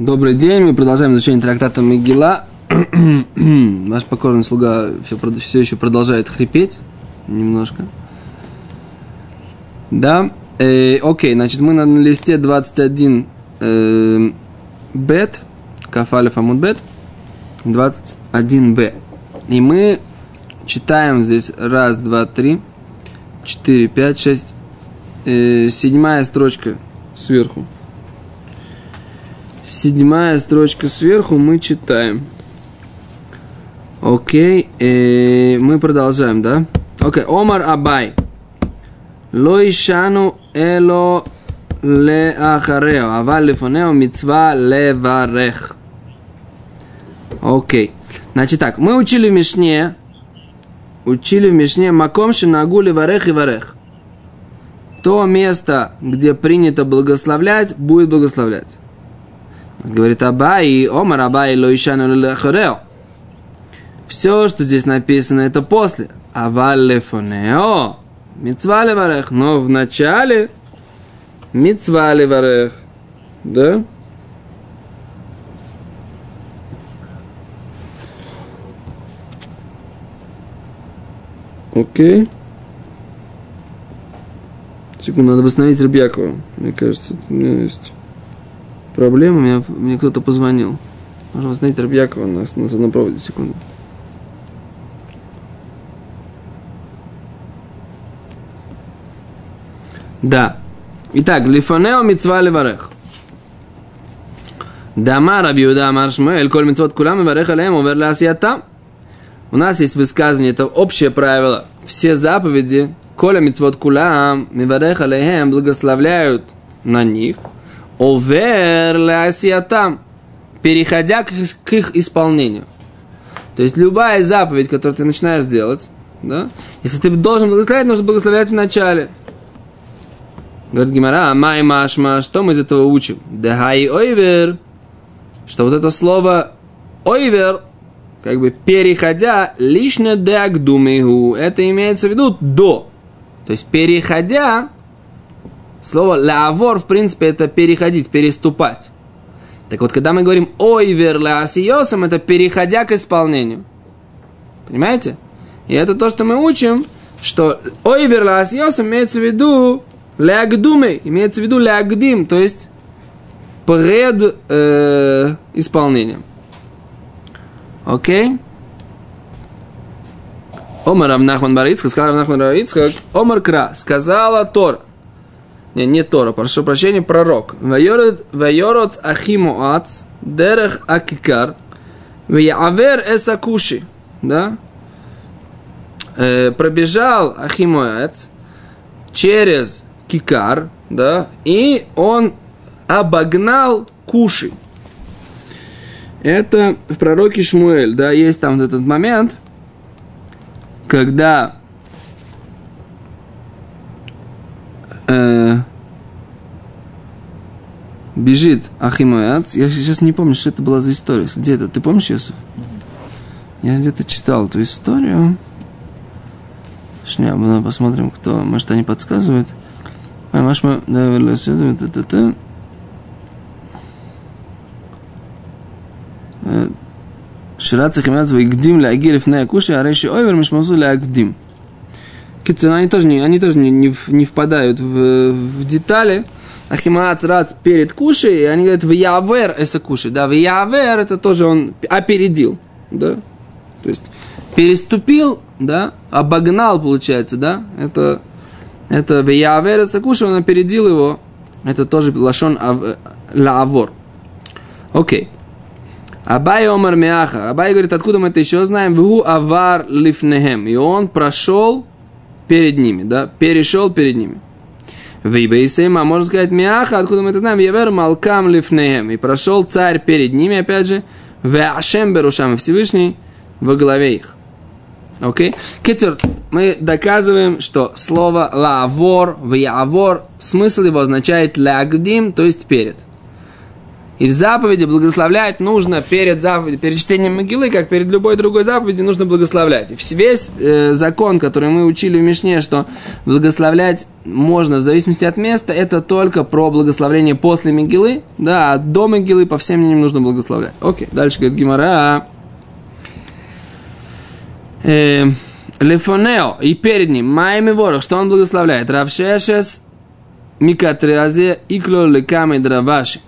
Добрый день, мы продолжаем изучение трактата Мигила. Ваш покорный слуга все, все еще продолжает хрипеть немножко. Да, э, окей, значит, мы на листе 21 э, бет, кафалев амуд бет, 21 б. И мы читаем здесь раз, два, три, четыре, пять, шесть, э, седьмая строчка сверху седьмая строчка сверху, мы читаем. Окей, э, мы продолжаем, да? Окей, Омар Абай. Лоишану эло Ле Ахарео лефонео мицва леварех. Окей. Значит так, мы учили в Мишне, учили в Мишне маком шинагу варех и варех. То место, где принято благословлять, будет благословлять. Говорит Абай, Омар Абай лоишану лехорео. Все, что здесь написано, это после. Авал лефонео. Мицва леварех. Но в начале мицва леварех. Да? Окей. Секунду, надо восстановить Рыбьякова. Мне кажется, у меня есть проблема, мне, мне кто-то позвонил. Можно восстановить Рыбьякова на, на, на проводе, секунду. Да. Итак, лифанео мицва леварех. Дама Раби Юда Амар Шмуэль, коль митцвот кулам и варех алеем увер. У нас есть высказывание, это общее правило. Все заповеди, коля митцвот кулам, миварех алейхем, благословляют на них – овер лясиатам, переходя к, к их исполнению. То есть любая заповедь, которую ты начинаешь делать, да, если ты должен благословлять, нужно благословлять в начале. Говорит Гимара, май машма, что мы из этого учим? Дехай ойвер, что вот это слово ойвер, как бы переходя, лишне деагдумиху, это имеется в виду до. То есть переходя Слово лавор, в принципе, это переходить, переступать. Так вот, когда мы говорим ойвер лаасиосом, это переходя к исполнению. Понимаете? И это то, что мы учим, что ойвер лаасиосом имеется в виду лягдумы, имеется в виду лягдим, то есть пред э, исполнением. Окей? Омар Равнахман Барицхак, сказал Равнахман Барицхак, Омар Кра, сказала Тора. Не, не Тора, прошу прощения, пророк. Вайород Ахимуац, Дерех Акикар, Ваявер Эсакуши. Да? Э, пробежал Ахимуац через Кикар, да, и он обогнал Куши. Это в пророке Шмуэль, да, есть там вот этот момент, когда э, бежит Ахимояц. Я сейчас не помню, что это была за история. Где это? Ты помнишь, Йосиф? Я где-то читал эту историю. Шня, посмотрим, кто. Может, они подсказывают. Машма, да, это Шират Химяц Вигдим Лягирев на Якуши, а Реши Ойвер Мишмазу Лягдим. Они тоже не, они тоже не, не, не впадают в, в детали. Ахимаац рац перед кушей, и они говорят, в явер это кушай. Да, в явер это тоже он опередил. Да? То есть переступил, да, обогнал, получается, да, это, это в явер это кушай, он опередил его. Это тоже лашон лавор. Окей. Абай Омар Мяха. Абай говорит, откуда мы это еще знаем? Ву авар лифнехем. И он прошел перед ними, да, перешел перед ними. Вейбейсейма, можно сказать, Миаха, откуда мы это знаем, Явер Малкам Лифнеем. И прошел царь перед ними, опять же, Веашем Берушам, Всевышний во главе их. Окей? Okay? Китер, мы доказываем, что слово лавор, вявор, смысл его означает лагдим, то есть перед. И в заповеди благословлять нужно перед заповедью, перед чтением могилы, как перед любой другой заповедью, нужно благословлять. И весь э, закон, который мы учили в Мишне, что благословлять можно в зависимости от места, это только про благословление после могилы, да, а до могилы по всем мнениям нужно благословлять. Окей, дальше говорит Гимара. Э, Лефонео, и перед ним, Майми Ворох, что он благословляет? Равшешес Микатриазе Икло Леками Драваши.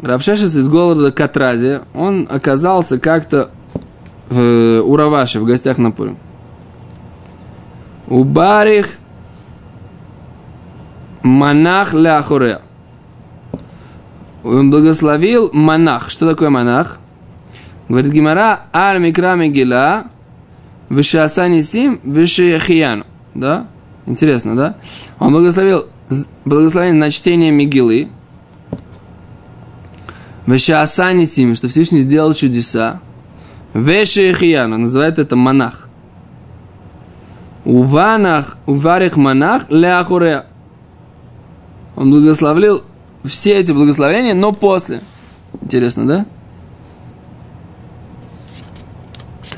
Равшешес из города Катрази, он оказался как-то э, у Раваши в гостях на Пурим. У Барих Монах Ляхуре. Он благословил монах. Что такое монах? Говорит Гимара, Аль Микра Мегила, Вишасани Сим, Вишияхияну. Да? Интересно, да? Он благословил благословение на чтение Мигилы, Вешаасани сими, что Всевышний сделал чудеса. Вешехиян, он называет это монах. Уванах, уварих монах ляхуре. Он благословлял все эти благословения, но после. Интересно, да?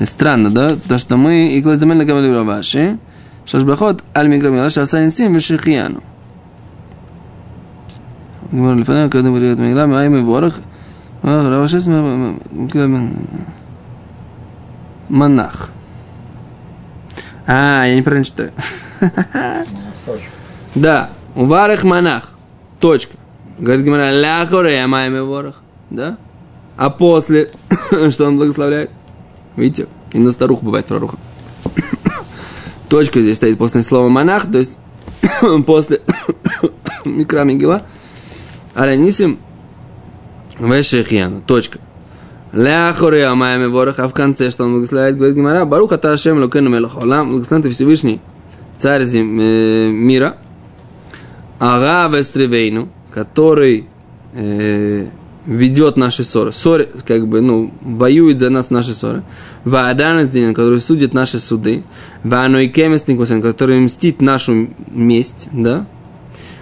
Странно, да? То, что мы и Клазамельна говорили Раваши, Шашбахот, Аль Микрамила, Шасанисим, Вешехияну. Говорили, когда мы говорим, Мигла, Май, Ворох, а, монах. А, я неправильно читаю. Да, уварах монах. Точка. Говорит Гимара, ля я маме ворох. Да? А после, что он благословляет? Видите? И на старуху бывает пророха. Точка здесь стоит после слова монах, то есть после микромигила. Алянисим Вешехьяну. Точка. Ляхоре Амаями Ворох, а в конце, что он благословляет, говорит Гимара, Баруха Ташем Лукену Мелахолам, благословен ты Всевышний, царь мира, Ага Вестревейну, который э, ведет наши ссоры. Ссоры, как бы, ну, воюет за нас наши ссоры. Вааданас Динин, который судит наши суды. Вааной который мстит нашу месть, да?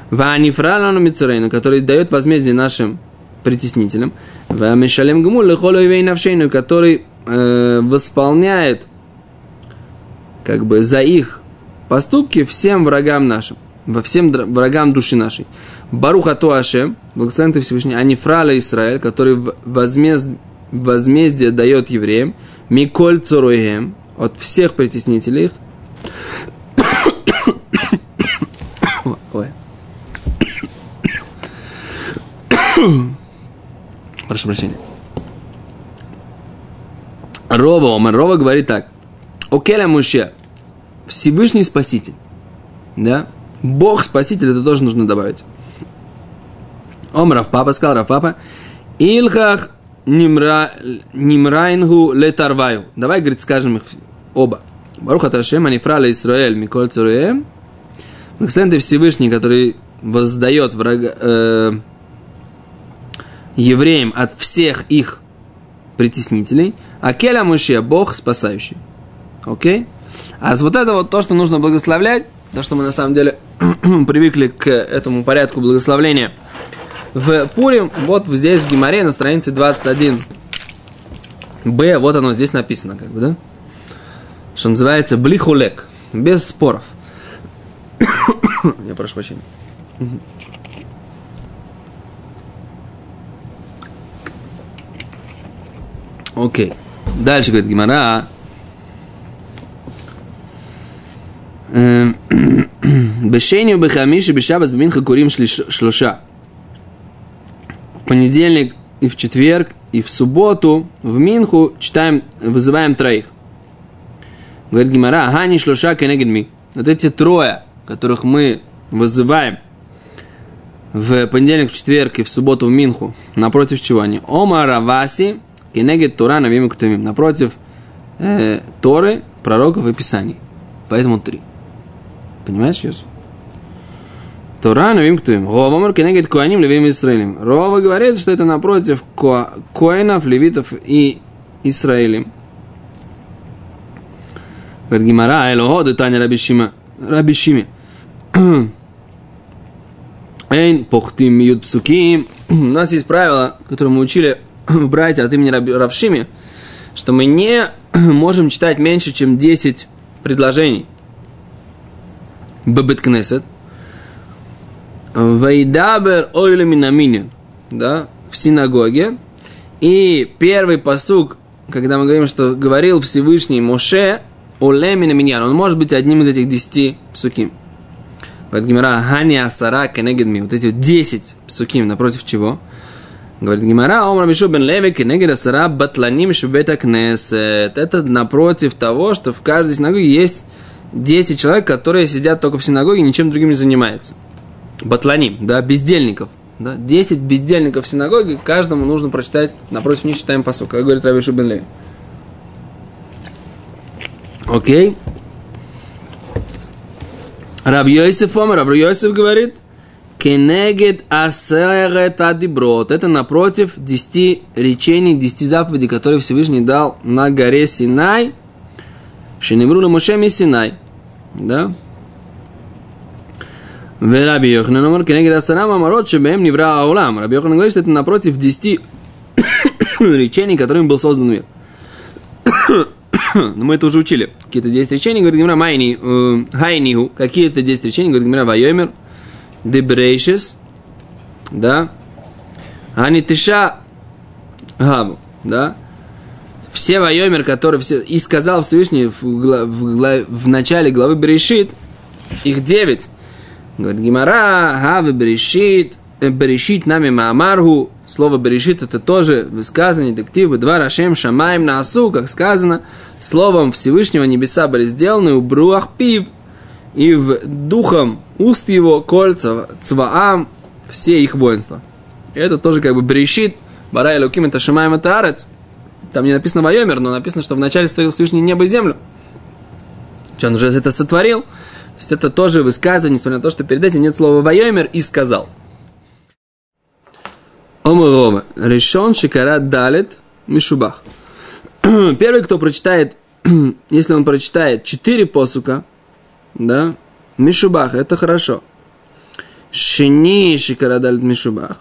Ванифралану Мицурейну, который дает возмездие нашим притеснителям. Вамишалем Гму Лехолу Навшейну, который э, восполняет как бы за их поступки всем врагам нашим, во всем врагам души нашей. Баруха Туашем, благословен ты Всевышний, Анифрала Израиль, который возмезд, возмездие дает евреям, Миколь Цуруем, от всех притеснителей их, Прошу прощения. Рова, Омар Рова говорит так. Океля Муше, Всевышний Спаситель. Да? Бог Спаситель, это тоже нужно добавить. Омрав папа сказал, Рав папа, Илхах нимра, нимрайнгу летарваю. Давай, говорит, скажем их оба. Баруха Ташем, Анифра Исраэль, Миколь Цуруэм. Благословен ты Всевышний, который воздает врага, э, евреям от всех их притеснителей, а Келя Муше – Бог спасающий. Окей? А вот это вот то, что нужно благословлять, то, что мы на самом деле привыкли к этому порядку благословления в Пурим, вот здесь в Гимаре на странице 21 Б, вот оно здесь написано, как бы, да? Что называется блихулек, без споров. Я прошу прощения. Окей. Дальше говорит Гимара. Эм, Бешению бехамиши бешабас бминха курим шлоша. В понедельник и в четверг и в субботу в Минху читаем, вызываем троих. Говорит Гимара, ага, не шлоша кенегидми. Вот эти трое, которых мы вызываем в понедельник, в четверг и в субботу в Минху, напротив чего они? Ома Раваси, Кенегет Тора Навим Ктумим. Напротив э, Торы, пророков и Писаний. Поэтому три. Понимаешь, Йосиф? Тора Навим Ктумим. Ровамар Кенегет Куаним Левим Израилем. Рова говорит, что это напротив ко Коинов, Левитов и Израилем. Говорит Гимара, Элохо, Детаня Рабишима. Рабишими. Эйн, похтим, миют псуким, у нас есть правило, которое мы учили братья от имени Равшими, что мы не можем читать меньше, чем 10 предложений. Бабет Кнесет. Вайдабер ойле минаминин. Да, в синагоге. И первый посук, когда мы говорим, что говорил Всевышний Моше, Олемина Миньян, он может быть одним из этих десяти псуким. Говорит Гимара, Хани Асара Кенегедми, вот эти вот десять псуким, напротив чего? Говорит Гимара, Омар Мишу бен Леви Кенегед Асара Батланим Шубета Кнесет. Это напротив того, что в каждой синагоге есть 10 человек, которые сидят только в синагоге, ничем другим не занимаются. Батланим, да, бездельников. Да, 10 бездельников в синагоге, каждому нужно прочитать, напротив них читаем посок, как говорит Раби Шубен Леви. Окей. Раб Йосиф Омар, Раб Йосиф говорит, Кенегед асерет адиброд. Это напротив десяти речений, десяти заповедей, которые Всевышний дал на горе Синай. Шинебрула Мошем и Синай. Да? Раби Йоханан Амар Кенегед асарам амарот шебем невра аулам. Раби Йоханан говорит, что это напротив десяти речений, которыми был создан мир. Но мы это уже учили. Какие-то 10 речений, говорит Гимра, майни, э, хайнигу. Какие-то 10 речений, говорит Гимра, вайомер дебрейшис, да, ани тиша гаву, да, все вайомер, которые все, и сказал Всевышний в, в, в, начале главы Берешит, их 9, Говорит Гимара, Хавы Берешит, э, Берешит нами Маамаргу, слово Берешит это тоже высказывание, детективы, два Рашем Шамаем на Асу, как сказано, словом Всевышнего небеса были сделаны у Бруах Пив, и в духом уст его кольца, цваам, все их воинства. это тоже как бы Берешит, Барай Луким это Шамаем это Арец. Там не написано Вайомер, но написано, что вначале створил Всевышний небо и землю. Что он уже это сотворил – то есть это тоже высказывание, несмотря на то, что перед этим нет слова «вайомер» и сказал. Омарова. Решен шикара далит мишубах. Первый, кто прочитает, если он прочитает четыре посука, да, мишубах, это хорошо. Шини шикара далит мишубах,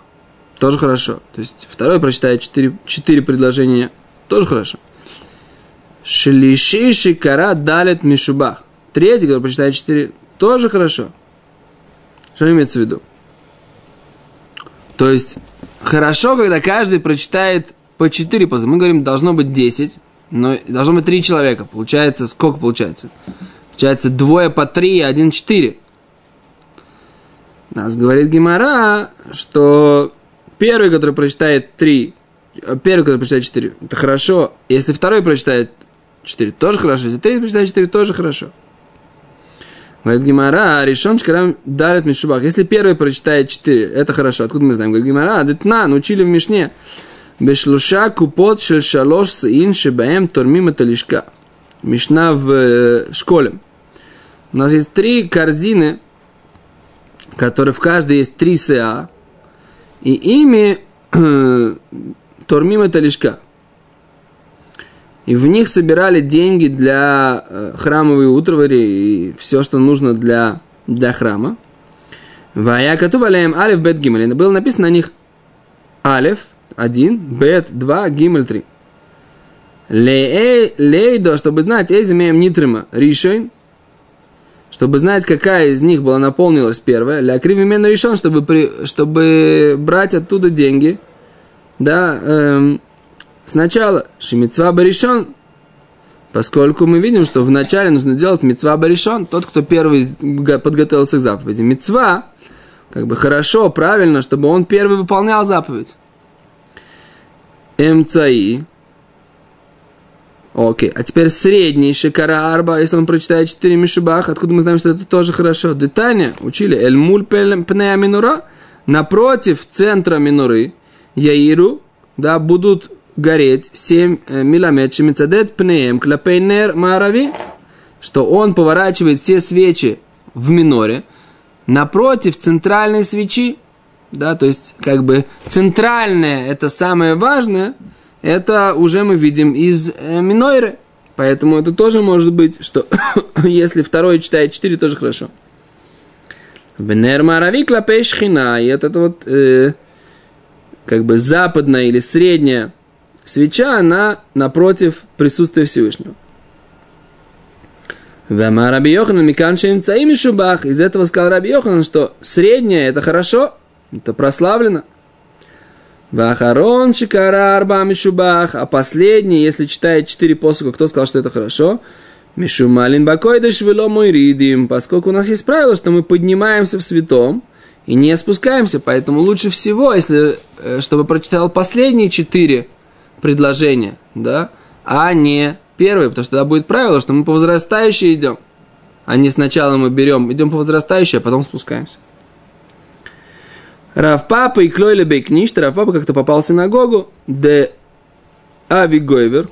тоже хорошо. То есть второй прочитает четыре, четыре предложения, тоже хорошо. Шлиши шикара далит мишубах. Третий, который прочитает четыре, тоже хорошо. Что имеется в виду? То есть, хорошо, когда каждый прочитает по четыре позы. Мы говорим, должно быть 10, но должно быть три человека. Получается, сколько получается? Получается двое по три, один четыре. Нас говорит Гимара, что первый, который прочитает три, первый, который прочитает четыре, это хорошо. Если второй прочитает четыре, тоже хорошо. Если третий прочитает четыре, тоже хорошо. Говорит Гимара, решен шкарам дарит мишубах. Если первый прочитает четыре, это хорошо. Откуда мы знаем? Говорит Гимара, детна, научили в Мишне. Бешлуша купот шель шалош саин шебаем тормим это лишка. Мишна в э, школе. У нас есть три корзины, которые в каждой есть три СА, и ими э, тормим это лишка и в них собирали деньги для э, храмовой утровари и все, что нужно для, для храма. Вая катувалеем алиф бет гимель. Было написано на них алиф один, бет два, гимель три. Лейдо, чтобы знать, эйз имеем нитрима ришойн, чтобы знать, какая из них была наполнилась первая, ля кривимен решен, чтобы, при, чтобы брать оттуда деньги, да, эм, сначала Шимицва Баришон, поскольку мы видим, что вначале нужно делать Мицва Баришон, тот, кто первый подготовился к заповеди. Мицва, как бы хорошо, правильно, чтобы он первый выполнял заповедь. МЦИ. Окей, а теперь средний шикара арба, если он прочитает 4 мишубах, откуда мы знаем, что это тоже хорошо? Детаня, учили, эль муль пнея минура, напротив центра минуры, яиру, да, будут гореть 7 э, миламет шемицадет пнеем клапейнер марави, что он поворачивает все свечи в миноре. Напротив центральной свечи, да, то есть как бы центральное это самое важное, это уже мы видим из э, минойры, поэтому это тоже может быть, что если второй читает 4, тоже хорошо. Бенер марави и это вот э, как бы западная или средняя свеча, она напротив присутствия Всевышнего. Вама Раби Йоханан Миканшим Цаими Шубах. Из этого сказал Раби Йоханан, что среднее это хорошо, это прославлено. Вахарон Шикара Арба Мишубах. А последний, если читает четыре посока, кто сказал, что это хорошо? Мишумалин Бакойдыш Вело мой ридим. Поскольку у нас есть правило, что мы поднимаемся в святом и не спускаемся, поэтому лучше всего, если, э, чтобы прочитал последние четыре предложения, да, а не первые, потому что тогда будет правило, что мы по возрастающей идем, а не сначала мы берем, идем по возрастающей, а потом спускаемся. Рав Папа и Клойля Бейкништ, Рав Папа как-то попал в синагогу, де Авигойвер,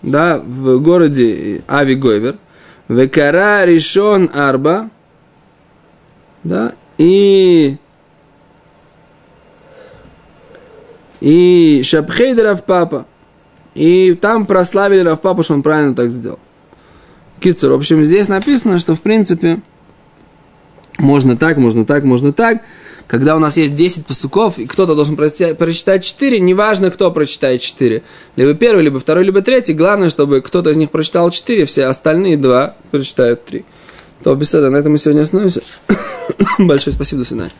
да, в городе Авигойвер, Векара решен Арба, да, и и Шабхейд Рав Папа, и там прославили Рав Папа, что он правильно так сделал. Кицур, в общем, здесь написано, что в принципе можно так, можно так, можно так. Когда у нас есть 10 посуков, и кто-то должен прочитать 4, неважно, кто прочитает 4. Либо первый, либо второй, либо третий. Главное, чтобы кто-то из них прочитал 4, все остальные два прочитают 3. То, беседа, на этом мы сегодня остановимся. Большое спасибо, до свидания.